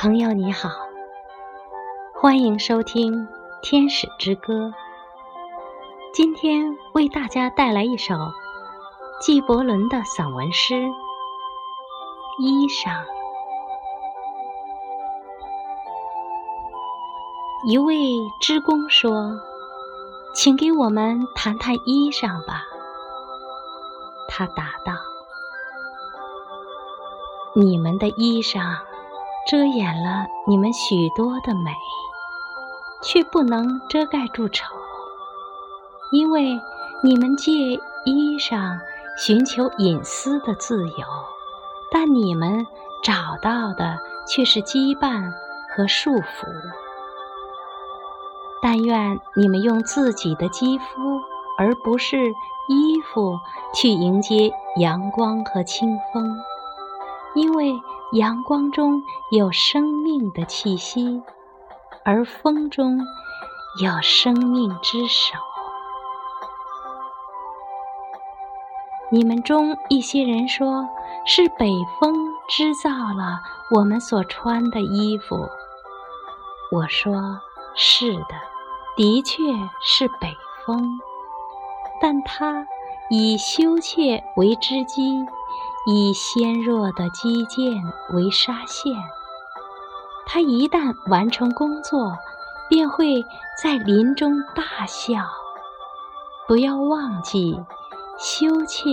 朋友你好，欢迎收听《天使之歌》。今天为大家带来一首纪伯伦的散文诗《衣裳》。一位织工说：“请给我们谈谈衣裳吧。”他答道：“你们的衣裳。”遮掩了你们许多的美，却不能遮盖住丑，因为你们借衣裳寻求隐私的自由，但你们找到的却是羁绊和束缚。但愿你们用自己的肌肤，而不是衣服，去迎接阳光和清风，因为。阳光中有生命的气息，而风中有生命之手。你们中一些人说，是北风织造了我们所穿的衣服。我说，是的，的确是北风，但它以羞怯为织机。以纤弱的肌腱为纱线，它一旦完成工作，便会在林中大笑。不要忘记，羞怯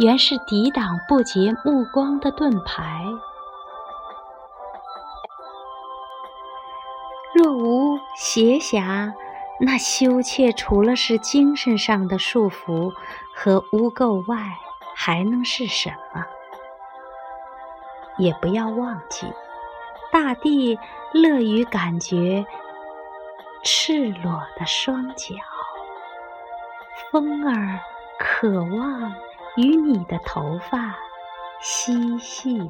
原是抵挡不洁目光的盾牌。若无邪侠，那羞怯除了是精神上的束缚和污垢外，还能是什么？也不要忘记，大地乐于感觉赤裸的双脚，风儿渴望与你的头发嬉戏。